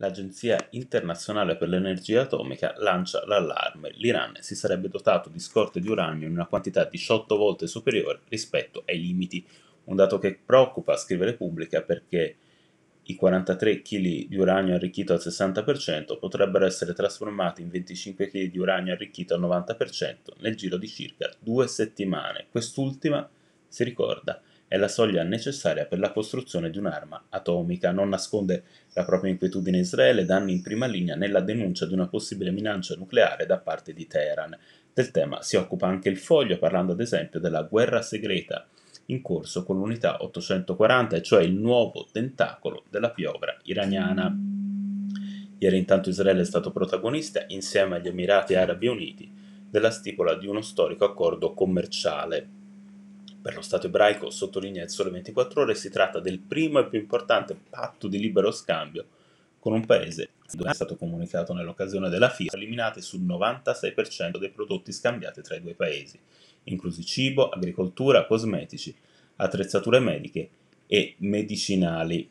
l'Agenzia internazionale per l'energia atomica lancia l'allarme. L'Iran si sarebbe dotato di scorte di uranio in una quantità 18 volte superiore rispetto ai limiti. Un dato che preoccupa, scrive Repubblica, perché i 43 kg di uranio arricchito al 60% potrebbero essere trasformati in 25 kg di uranio arricchito al 90% nel giro di circa due settimane. Quest'ultima, si ricorda, è la soglia necessaria per la costruzione di un'arma atomica. Non nasconde la propria inquietudine Israele, danni in prima linea nella denuncia di una possibile minaccia nucleare da parte di Teheran. Del tema si occupa anche il foglio, parlando ad esempio della guerra segreta in corso con l'unità 840, e cioè il nuovo tentacolo della piovra iraniana. Ieri intanto Israele è stato protagonista, insieme agli Emirati Arabi Uniti, della stipula di uno storico accordo commerciale per lo Stato ebraico, sottolinea il Sole 24 Ore, si tratta del primo e più importante patto di libero scambio con un paese dove è stato comunicato nell'occasione della FIA, eliminate sul 96% dei prodotti scambiati tra i due paesi, inclusi cibo, agricoltura, cosmetici, attrezzature mediche e medicinali.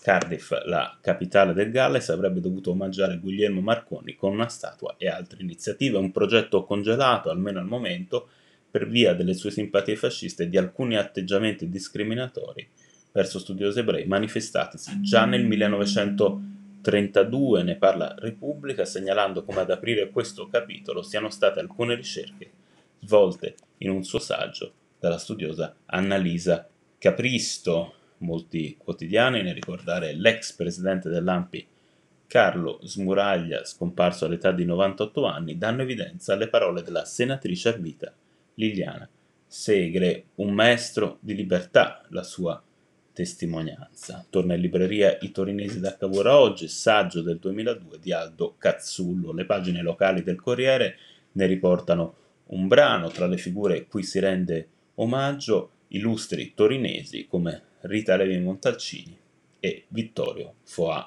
Cardiff, la capitale del Galles, avrebbe dovuto omaggiare Guglielmo Marconi con una statua e altre iniziative, un progetto congelato, almeno al momento, per via delle sue simpatie fasciste e di alcuni atteggiamenti discriminatori verso studiosi ebrei manifestatisi già nel 1932, ne parla Repubblica, segnalando come ad aprire questo capitolo siano state alcune ricerche svolte in un suo saggio dalla studiosa Annalisa Capristo. Molti quotidiani, ne ricordare l'ex presidente dell'AMPI Carlo Smuraglia, scomparso all'età di 98 anni, danno evidenza alle parole della senatrice a vita Liliana Segre, un maestro di libertà, la sua testimonianza. Torna in libreria I Torinesi da Cavour oggi, saggio del 2002 di Aldo Cazzullo. Le pagine locali del Corriere ne riportano un brano tra le figure cui si rende omaggio illustri torinesi come Rita Levi Montalcini e Vittorio Foà.